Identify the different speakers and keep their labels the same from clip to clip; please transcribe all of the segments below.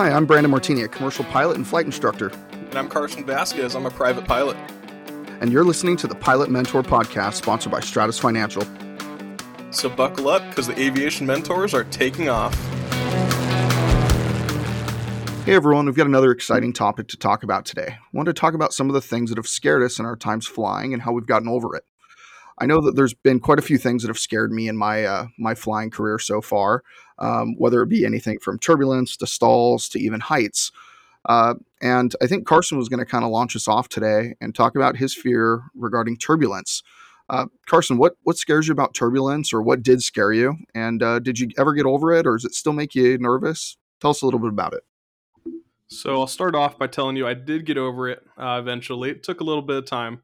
Speaker 1: Hi, I'm Brandon Martini, a commercial pilot and flight instructor.
Speaker 2: And I'm Carson Vasquez. I'm a private pilot.
Speaker 1: And you're listening to the Pilot Mentor Podcast, sponsored by Stratus Financial.
Speaker 2: So buckle up because the aviation mentors are taking off.
Speaker 1: Hey everyone, we've got another exciting topic to talk about today. I want to talk about some of the things that have scared us in our times flying and how we've gotten over it. I know that there's been quite a few things that have scared me in my uh, my flying career so far, um, whether it be anything from turbulence to stalls to even heights. Uh, and I think Carson was going to kind of launch us off today and talk about his fear regarding turbulence. Uh, Carson, what what scares you about turbulence, or what did scare you? And uh, did you ever get over it, or does it still make you nervous? Tell us a little bit about it.
Speaker 2: So I'll start off by telling you I did get over it uh, eventually. It took a little bit of time.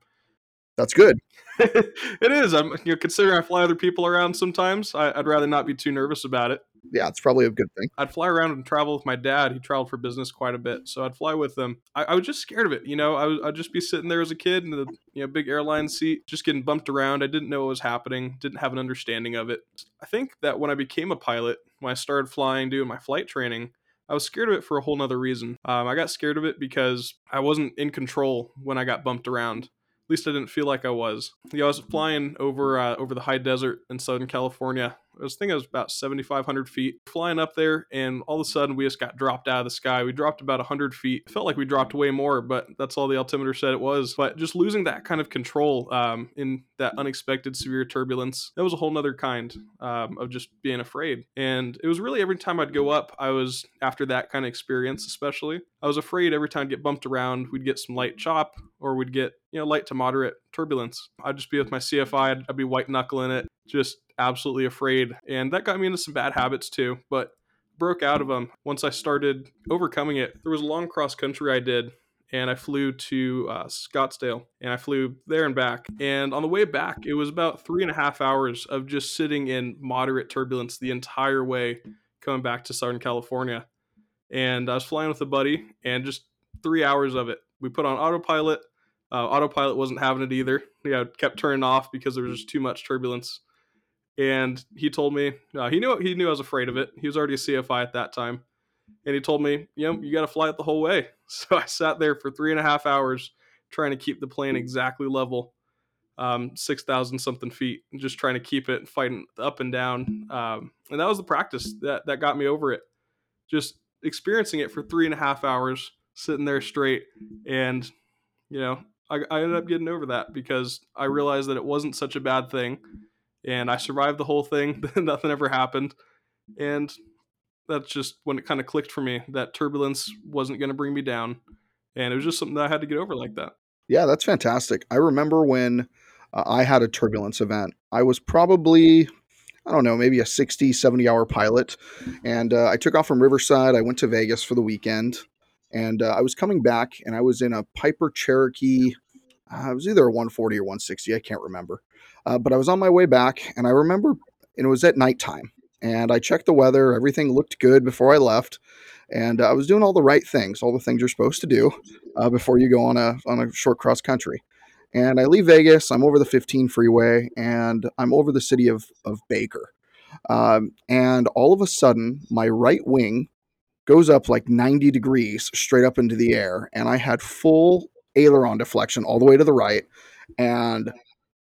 Speaker 1: That's good.
Speaker 2: it is. I'm you know considering I fly other people around sometimes. I, would rather not be too nervous about it.
Speaker 1: Yeah, it's probably a good thing.
Speaker 2: I'd fly around and travel with my dad. He traveled for business quite a bit, so I'd fly with him. I, I was just scared of it. You know, I would just be sitting there as a kid in the you know big airline seat, just getting bumped around. I didn't know what was happening. Didn't have an understanding of it. I think that when I became a pilot, when I started flying, doing my flight training. I was scared of it for a whole nother reason. Um, I got scared of it because I wasn't in control when I got bumped around. At least I didn't feel like I was. Yeah, I was flying over uh, over the high desert in Southern California. I was thinking it was about 7,500 feet, flying up there, and all of a sudden we just got dropped out of the sky. We dropped about 100 feet. It felt like we dropped way more, but that's all the altimeter said it was. But just losing that kind of control um, in that unexpected severe turbulence, that was a whole nother kind um, of just being afraid. And it was really every time I'd go up, I was, after that kind of experience, especially, I was afraid every time I'd get bumped around, we'd get some light chop or we'd get, you know, light to moderate turbulence. I'd just be with my CFI, I'd, I'd be white knuckling it, just absolutely afraid. And that got me into some bad habits too, but broke out of them once I started overcoming it. There was a long cross country I did and I flew to uh, Scottsdale and I flew there and back. And on the way back, it was about three and a half hours of just sitting in moderate turbulence the entire way coming back to Southern California. And I was flying with a buddy and just three hours of it. We put on autopilot. Uh, autopilot wasn't having it either. Yeah, kept turning off because there was just too much turbulence and he told me uh, he knew he knew I was afraid of it. He was already a CFI at that time, and he told me, you know, you got to fly it the whole way. So I sat there for three and a half hours trying to keep the plane exactly level, um, six thousand something feet, just trying to keep it fighting up and down. Um, and that was the practice that that got me over it. Just experiencing it for three and a half hours, sitting there straight, and you know, I, I ended up getting over that because I realized that it wasn't such a bad thing and I survived the whole thing. Nothing ever happened, and that's just when it kind of clicked for me that turbulence wasn't going to bring me down, and it was just something that I had to get over like that.
Speaker 1: Yeah, that's fantastic. I remember when uh, I had a turbulence event. I was probably I don't know, maybe a 60, 70 hour pilot. And uh, I took off from Riverside. I went to Vegas for the weekend. And uh, I was coming back and I was in a Piper Cherokee. Uh, it was either a 140 or 160. I can't remember. Uh, but I was on my way back, and I remember it was at nighttime, and I checked the weather. Everything looked good before I left, and uh, I was doing all the right things, all the things you're supposed to do uh, before you go on a on a short cross country. And I leave Vegas. I'm over the 15 freeway, and I'm over the city of of Baker. Um, and all of a sudden, my right wing goes up like 90 degrees straight up into the air, and I had full aileron deflection all the way to the right, and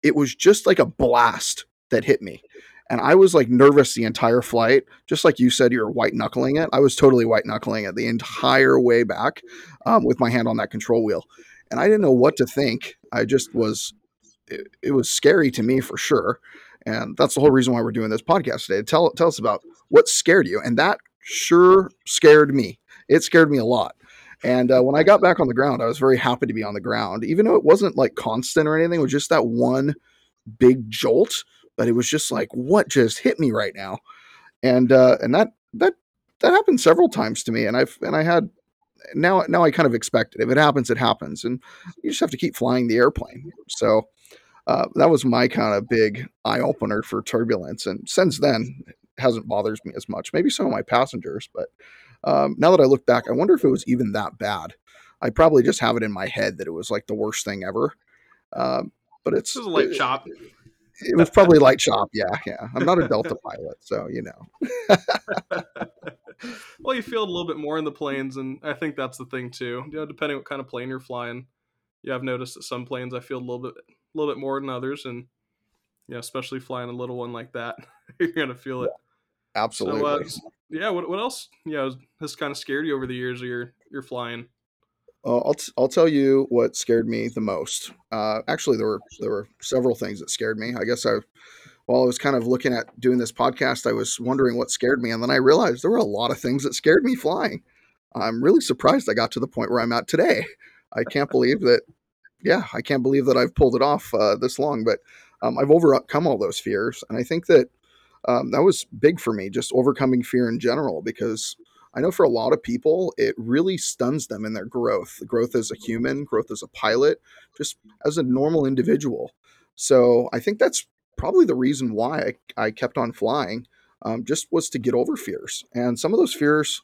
Speaker 1: it was just like a blast that hit me. And I was like nervous the entire flight. Just like you said, you were white knuckling it. I was totally white knuckling it the entire way back um, with my hand on that control wheel. And I didn't know what to think. I just was, it, it was scary to me for sure. And that's the whole reason why we're doing this podcast today. Tell, tell us about what scared you. And that sure scared me. It scared me a lot. And uh, when I got back on the ground, I was very happy to be on the ground, even though it wasn't like constant or anything. It was just that one big jolt, but it was just like, what just hit me right now? And uh, and that that that happened several times to me, and I've and I had now now I kind of expect it. If it happens, it happens, and you just have to keep flying the airplane. So. Uh, that was my kind of big eye opener for turbulence, and since then, hasn't bothered me as much. Maybe some of my passengers, but um, now that I look back, I wonder if it was even that bad. I probably just have it in my head that it was like the worst thing ever. Um, but it's
Speaker 2: a light chop.
Speaker 1: It was probably light chop. Yeah, yeah. I'm not a Delta pilot, so you know.
Speaker 2: well, you feel a little bit more in the planes, and I think that's the thing too. You know, depending what kind of plane you're flying. Yeah, I've noticed that some planes I feel a little bit, a little bit more than others, and yeah, especially flying a little one like that, you're gonna feel it. So, uh,
Speaker 1: Absolutely.
Speaker 2: yeah, what what else? Yeah, has kind of scared you over the years of your your flying?
Speaker 1: Uh, I'll t- I'll tell you what scared me the most. Uh, actually, there were there were several things that scared me. I guess I while I was kind of looking at doing this podcast, I was wondering what scared me, and then I realized there were a lot of things that scared me flying. I'm really surprised I got to the point where I'm at today. I can't believe that. Yeah, I can't believe that I've pulled it off uh, this long, but um, I've overcome all those fears, and I think that um, that was big for me, just overcoming fear in general, because I know for a lot of people, it really stuns them in their growth growth as a human, growth as a pilot, just as a normal individual. So I think that's probably the reason why I, I kept on flying, um, just was to get over fears. And some of those fears,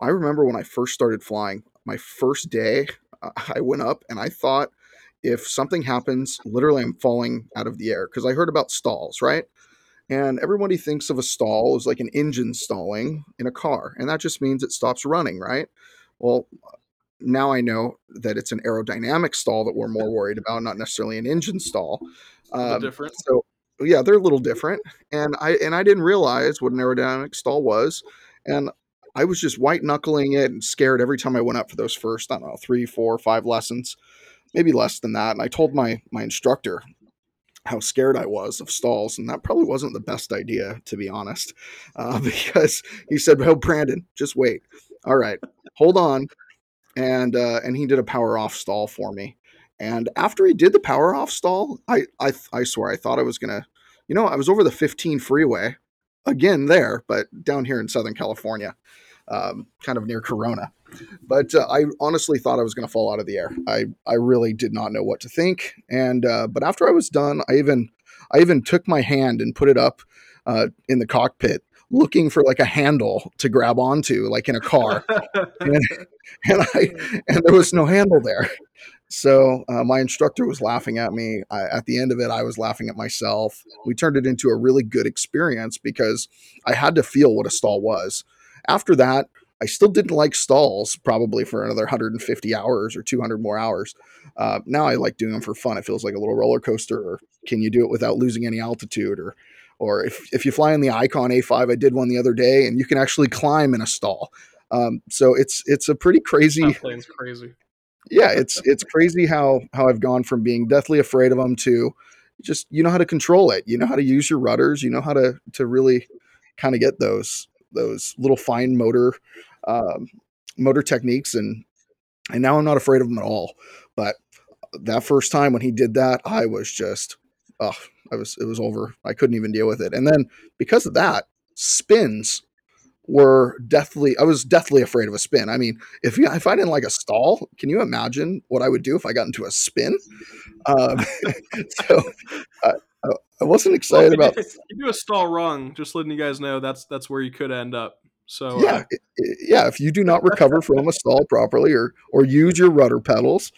Speaker 1: I remember when I first started flying, my first day, I went up and I thought, if something happens, literally I'm falling out of the air because I heard about stalls, right? And everybody thinks of a stall as like an engine stalling in a car, and that just means it stops running, right? Well, now I know that it's an aerodynamic stall that we're more worried about, not necessarily an engine stall. Um,
Speaker 2: different.
Speaker 1: so yeah, they're a little different, and I and I didn't realize what an aerodynamic stall was, and I was just white knuckling it and scared every time I went up for those first, I don't know, three, four, five lessons, maybe less than that. And I told my my instructor, how scared I was of stalls, and that probably wasn't the best idea, to be honest, uh, because he said, "Well, Brandon, just wait. All right, hold on." And uh, and he did a power off stall for me. And after he did the power off stall, I I, I swear I thought I was gonna, you know, I was over the 15 freeway again there, but down here in Southern California, um, kind of near Corona. But uh, I honestly thought I was going to fall out of the air. I I really did not know what to think. And uh, but after I was done, I even I even took my hand and put it up uh, in the cockpit, looking for like a handle to grab onto, like in a car. And and I and there was no handle there. So uh, my instructor was laughing at me. I, at the end of it, I was laughing at myself. We turned it into a really good experience because I had to feel what a stall was. After that, I still didn't like stalls probably for another 150 hours or 200 more hours. Uh, now I like doing them for fun. It feels like a little roller coaster. Or can you do it without losing any altitude? Or or if, if you fly in the Icon A5, I did one the other day, and you can actually climb in a stall. Um, so it's it's a pretty crazy
Speaker 2: that plane's crazy.
Speaker 1: yeah, it's it's crazy how how I've gone from being deathly afraid of them to just you know how to control it. You know how to use your rudders. You know how to to really kind of get those those little fine motor um, motor techniques and and now I'm not afraid of them at all. But that first time when he did that, I was just oh, I was it was over. I couldn't even deal with it. And then because of that, spins were deathly I was deathly afraid of a spin. I mean, if you if I didn't like a stall, can you imagine what I would do if I got into a spin? Um, so I, I wasn't
Speaker 2: Well,
Speaker 1: excited
Speaker 2: if
Speaker 1: about
Speaker 2: if you do a stall wrong, just letting you guys know that's that's where you could end up. So uh,
Speaker 1: yeah, i- yeah, if you do not recover from a stall properly or or use your rudder pedals,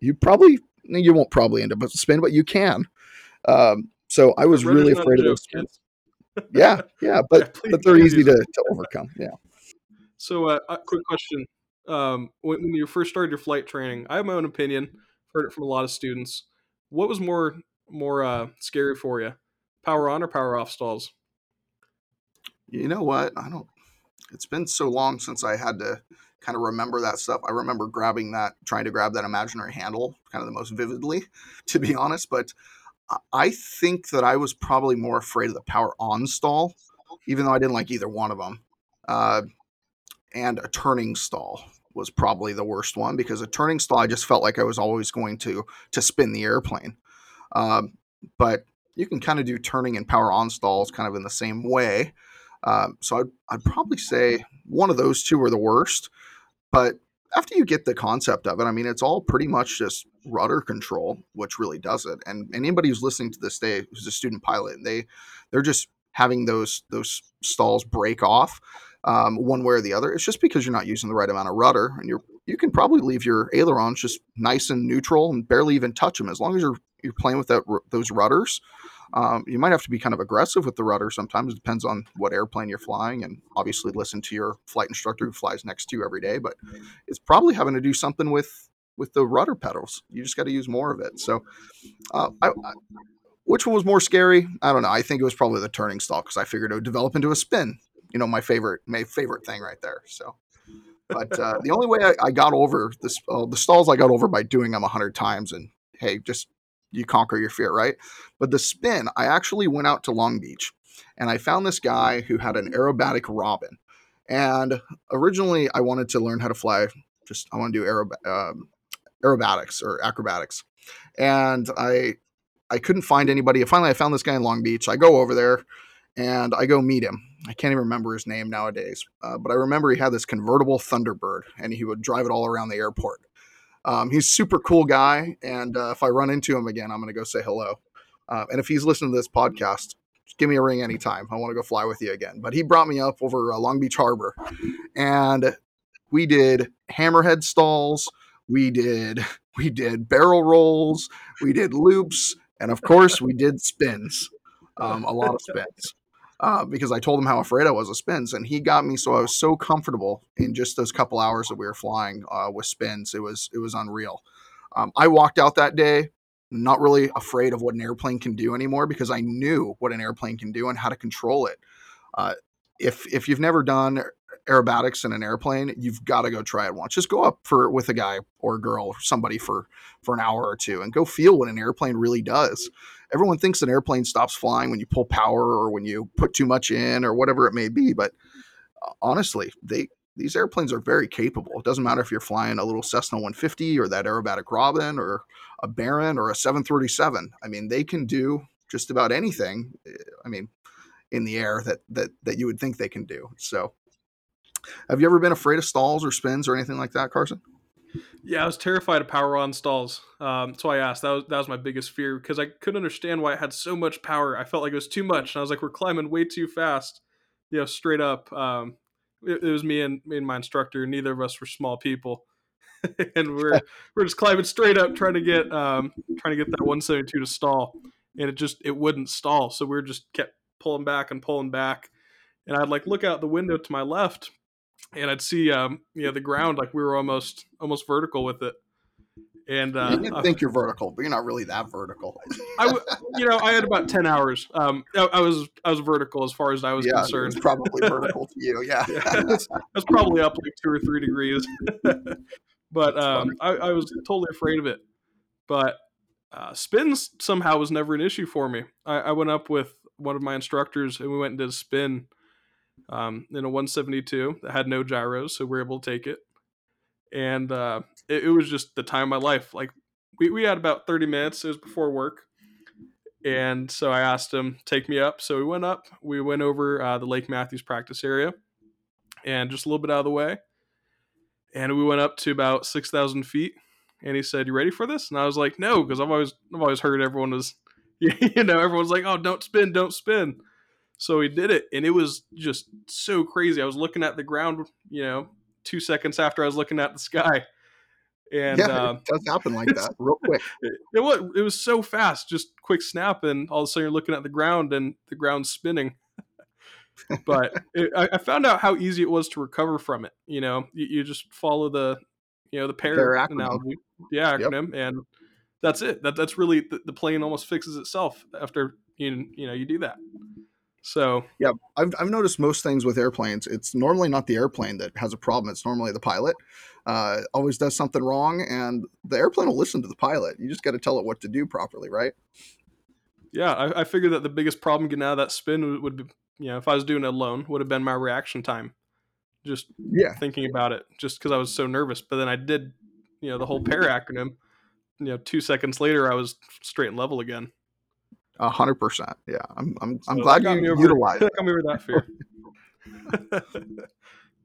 Speaker 1: you probably you won't probably end up with a spin, but you can. Um, so I was really afraid of those spins.
Speaker 2: kids.
Speaker 1: Yeah, yeah,
Speaker 2: Yeah,
Speaker 1: but
Speaker 2: please,
Speaker 1: but they're easy to, to overcome. Yeah.
Speaker 2: So, uh, a quick question: um, when, when you first started your flight training, I have my own opinion. Heard it from a lot of students. What was more more uh, scary for you, power on or power off stalls?
Speaker 1: You know what? I don't. It's been so long since I had to kind of remember that stuff. I remember grabbing that, trying to grab that imaginary handle, kind of the most vividly, to be honest. But I think that I was probably more afraid of the power on stall, even though I didn't like either one of them. Uh, and a turning stall was probably the worst one because a turning stall, I just felt like I was always going to to spin the airplane. Um, but you can kind of do turning and power on stalls kind of in the same way. Um, so I'd, I'd probably say one of those two are the worst. But after you get the concept of it, I mean, it's all pretty much just rudder control, which really does it. And anybody who's listening to this day who's a student pilot, they they're just having those those stalls break off um, one way or the other. It's just because you're not using the right amount of rudder, and you're you can probably leave your ailerons just nice and neutral and barely even touch them as long as you're you're playing with that those rudders. Um, you might have to be kind of aggressive with the rudder sometimes. It depends on what airplane you're flying, and obviously listen to your flight instructor who flies next to you every day. But it's probably having to do something with with the rudder pedals. You just got to use more of it. So, uh, I, I, which one was more scary? I don't know. I think it was probably the turning stall because I figured it would develop into a spin. You know, my favorite, my favorite thing right there. So, but uh, the only way I, I got over this, uh, the stalls I got over by doing them a hundred times, and hey, just you conquer your fear, right? But the spin, I actually went out to Long Beach, and I found this guy who had an aerobatic robin. And originally, I wanted to learn how to fly. Just I want to do aerob- um, aerobatics or acrobatics, and I I couldn't find anybody. Finally, I found this guy in Long Beach. I go over there and I go meet him. I can't even remember his name nowadays, uh, but I remember he had this convertible Thunderbird and he would drive it all around the airport. Um, he's super cool guy, and uh, if I run into him again, I'm going to go say hello. Uh, and if he's listening to this podcast, give me a ring anytime. I want to go fly with you again. But he brought me up over uh, Long Beach Harbor, and we did hammerhead stalls. We did we did barrel rolls. We did loops, and of course, we did spins. Um, a lot of spins. Uh, because I told him how afraid I was of spins, and he got me so I was so comfortable in just those couple hours that we were flying uh, with spins. It was it was unreal. Um, I walked out that day not really afraid of what an airplane can do anymore because I knew what an airplane can do and how to control it. Uh, if if you've never done aerobatics in an airplane, you've got to go try it once. Just go up for with a guy or a girl or somebody for for an hour or two and go feel what an airplane really does. Everyone thinks an airplane stops flying when you pull power or when you put too much in or whatever it may be, but uh, honestly, they these airplanes are very capable. It doesn't matter if you're flying a little Cessna 150 or that aerobatic Robin or a Baron or a 737. I mean, they can do just about anything. Eh, I mean, in the air that that that you would think they can do. So, have you ever been afraid of stalls or spins or anything like that, Carson?
Speaker 2: Yeah, I was terrified of power on stalls. Um, so I asked. That was that was my biggest fear because I couldn't understand why it had so much power. I felt like it was too much, and I was like, "We're climbing way too fast." You know, straight up. Um, it, it, was me and me and my instructor. Neither of us were small people, and we're we're just climbing straight up, trying to get um, trying to get that 172 to stall, and it just it wouldn't stall. So we are just kept pulling back and pulling back, and I'd like look out the window to my left, and I'd see um, you know the ground like we were almost almost vertical with it. And uh,
Speaker 1: you think you're vertical, but you're not really that vertical.
Speaker 2: I, you know, I had about ten hours. Um, I, I was I was vertical as far as I was yeah, concerned.
Speaker 1: probably vertical to you, yeah. yeah
Speaker 2: that's, that's, probably up like two or three degrees. but um, I, I, was totally afraid of it. But uh, spins somehow was never an issue for me. I, I, went up with one of my instructors and we went and did a spin um, in a 172 that had no gyros, so we were able to take it. And uh, it, it, was just the time of my life. Like we, we had about 30 minutes. It was before work. And so I asked him, take me up. So we went up. We went over uh, the Lake Mathews practice area and just a little bit out of the way. And we went up to about 6,000 feet. And he said, "You ready for this?" And I was like, "No," because I've always I've always heard everyone was, you know, everyone's like, "Oh, don't spin, don't spin." So he did it, and it was just so crazy. I was looking at the ground, you know, two seconds after I was looking at the sky. And
Speaker 1: yeah, uh, it does happen like that real quick.
Speaker 2: It, it, was it was so fast, just quick snap, and all of a sudden you're looking at the ground and the ground's spinning. but it, I, I, found out how easy it was to recover from it. You know, you, you just follow the you know the PARE, PARE acronym. analogy, yeah, acronym, yep. and that's it. That that's really the, the plane almost fixes itself after you you know you do that. So
Speaker 1: yeah, I've, I've noticed most things with airplanes. It's normally not the airplane that has a problem. It's normally the pilot. Uh, always does something wrong, and the airplane will listen to the pilot. You just got to tell it what to do properly, right?
Speaker 2: Yeah, I, I figured that the biggest problem getting out of that spin would, would be, you know, if I was doing it alone, would have been my reaction time. Just yeah, thinking about it, just because I was so nervous. But then I did, you know, the whole PARE acronym. You know, two seconds later, I was straight and level again.
Speaker 1: A hundred percent. Yeah, I'm. I'm. I'm glad you over, utilized.
Speaker 2: Got me over that fear.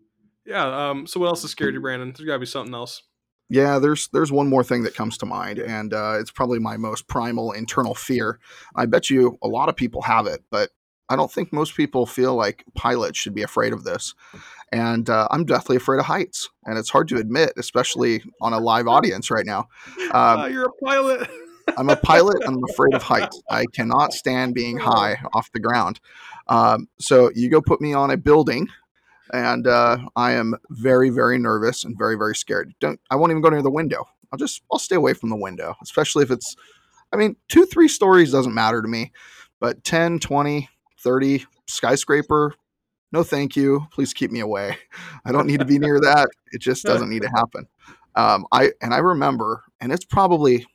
Speaker 2: yeah. Um. So what else has scared you, Brandon? There's got to be something else.
Speaker 1: Yeah, there's there's one more thing that comes to mind, and uh, it's probably my most primal internal fear. I bet you a lot of people have it, but I don't think most people feel like pilots should be afraid of this. And uh, I'm deathly afraid of heights, and it's hard to admit, especially on a live audience right now.
Speaker 2: Um, uh, you're a pilot.
Speaker 1: I'm a pilot. I'm afraid of heights. I cannot stand being high off the ground. Um, so you go put me on a building, and uh, I am very, very nervous and very, very scared. Don't. I won't even go near the window. I'll just. I'll stay away from the window, especially if it's. I mean, two, three stories doesn't matter to me, but 10, 20, 30 skyscraper. No, thank you. Please keep me away. I don't need to be near that. It just doesn't need to happen. Um, I and I remember, and it's probably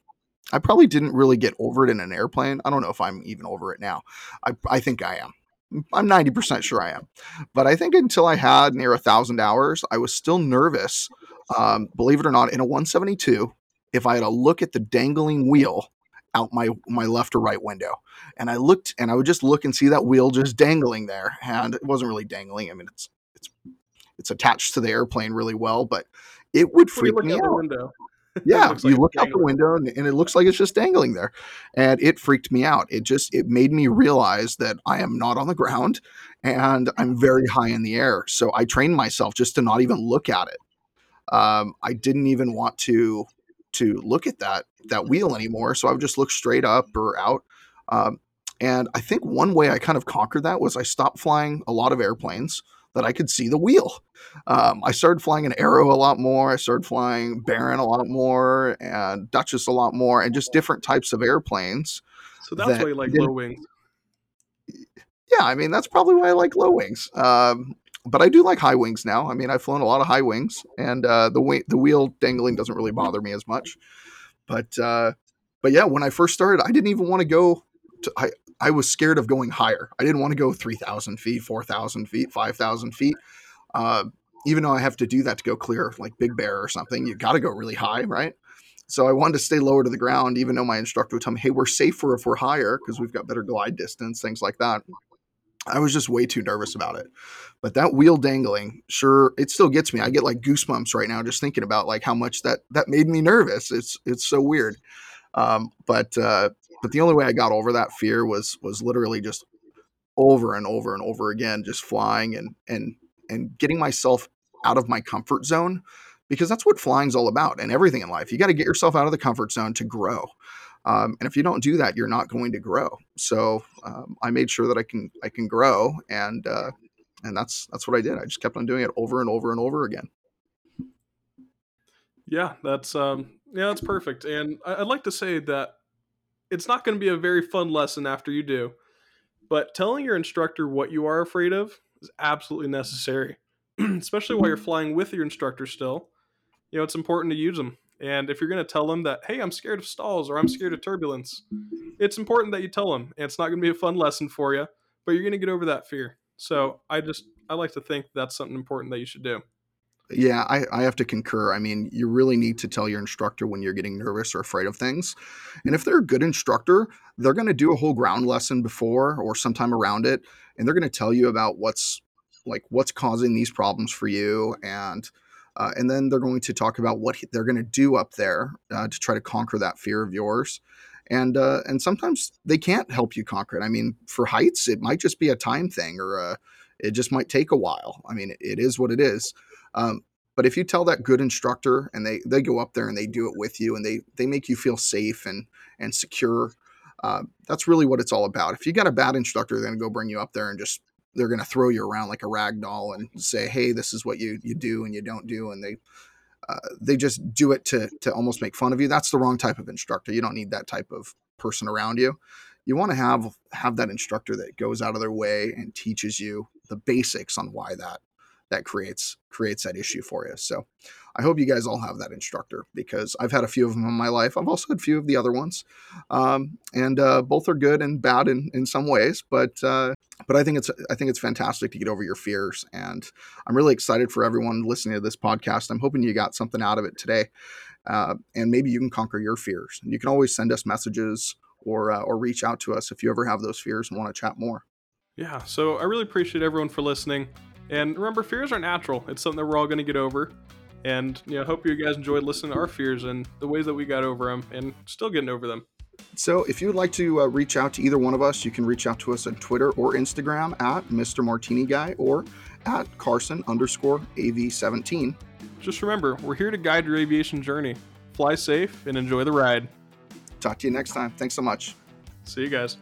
Speaker 1: I probably didn't really get over it in an airplane. I don't know if I'm even over it now. I, I think I am. I'm 90% sure I am. But I think until I had near a thousand hours, I was still nervous. Um, believe it or not, in a 172, if I had a look at the dangling wheel out my my left or right window, and I looked and I would just look and see that wheel just dangling there, and it wasn't really dangling. I mean, it's it's it's attached to the airplane really well, but it would freak me out. Yeah, you like look out the window and, and, it looks like it's just dangling there, and it freaked me out. It just it made me realize that I am not on the ground and I'm very high in the air. So I trained myself just to not even look at it. Um, I didn't even want to to look at that that wheel anymore. So I would just look straight up or out. Um, and I think one way I kind of conquered that was I stopped flying a lot of airplanes that I could see the wheel. Um, I started flying an Arrow a lot more. I started flying Baron a lot more and Duchess a lot more, and just different types of airplanes.
Speaker 2: So that's that why you like low wings.
Speaker 1: Yeah, I mean that's probably why I like low wings. Um, but I do like high wings now. I mean, I've flown a lot of high wings, and uh, the wing, the wheel dangling doesn't really bother me as much. But uh, but yeah, when I first started, I didn't even want to go. To, I I was scared of going higher. I didn't want to go 3,000 feet, 4,000 feet, 5,000 feet. Uh, even though I have to do that to go clear, like Big Bear or something, you got to go really high, right? So I wanted to stay lower to the ground, even though my instructor would tell me, hey, we're safer if we're higher because we've got better glide distance, things like that. I was just way too nervous about it. But that wheel dangling, sure, it still gets me. I get like goosebumps right now just thinking about like how much that that made me nervous. It's it's so weird. Um, but uh, but the only way I got over that fear was was literally just over and over and over again, just flying and and and getting myself out of my comfort zone because that's what flying's all about and everything in life. You got to get yourself out of the comfort zone to grow. Um, and if you don't do that, you're not going to grow. So um, I made sure that I can I can grow, and uh, and that's that's what I did. I just kept on doing it over and over and over again.
Speaker 2: Yeah, that's um, yeah, that's perfect. And I'd like to say that it's not going to be a very fun lesson after you do, but telling your instructor what you are afraid of is absolutely necessary, especially while you're mm-hmm. flying with your instructor still. You know, it's important to use them. And if you're going to tell them that, hey, I'm scared of stalls or I'm scared of turbulence, it's important that you tell them. And it's not going to be a fun lesson for you, but you're going to get over that fear. So I just, I like to think that's something important that you should do.
Speaker 1: Yeah, I, I have to concur. I mean, you really need to tell your instructor when you're getting nervous or afraid of things. And if they're a good instructor, they're going to do a whole ground lesson before or sometime around it. And they're going to tell you about what's like what's causing these problems for you and uh, and then they're going to talk about what they're going to do up there uh, to try to conquer that fear of yours and uh, and sometimes they can't help you conquer it i mean for heights it might just be a time thing or a, uh, it just might take a while i mean it, it is what it is um, but if you tell that good instructor and they they go up there and they do it with you and they they make you feel safe and and secure, uh, that's really what it's all about. If you got a bad instructor, they're gonna go bring you up there and just they're gonna throw you around like a rag doll and say, hey, this is what you you do and you don't do, and they uh, they just do it to to almost make fun of you. That's the wrong type of instructor. You don't need that type of person around you. You want to have have that instructor that goes out of their way and teaches you the basics on why that that creates creates that issue for you. So I hope you guys all have that instructor because I've had a few of them in my life. I've also had a few of the other ones, um, and uh, both are good and bad in, in some ways. But uh, but I think it's I think it's fantastic to get over your fears, and I'm really excited for everyone listening to this podcast. I'm hoping you got something out of it today, uh, and maybe you can conquer your fears. And you can always send us messages or uh, or reach out to us if you ever have those fears and want to chat more.
Speaker 2: Yeah, so I really appreciate everyone for listening. And remember, fears are natural. It's something that we're all going to get over. And you know, hope you guys enjoyed listening to our fears and the ways that we got over them, and still getting over them.
Speaker 1: So, if you would like to uh, reach out to either one of us, you can reach out to us on Twitter or Instagram at Mr. Martini Guy or at Carson underscore AV17.
Speaker 2: Just remember, we're here to guide your aviation journey. Fly safe and enjoy the ride.
Speaker 1: Talk to you next time. Thanks so much.
Speaker 2: See you guys.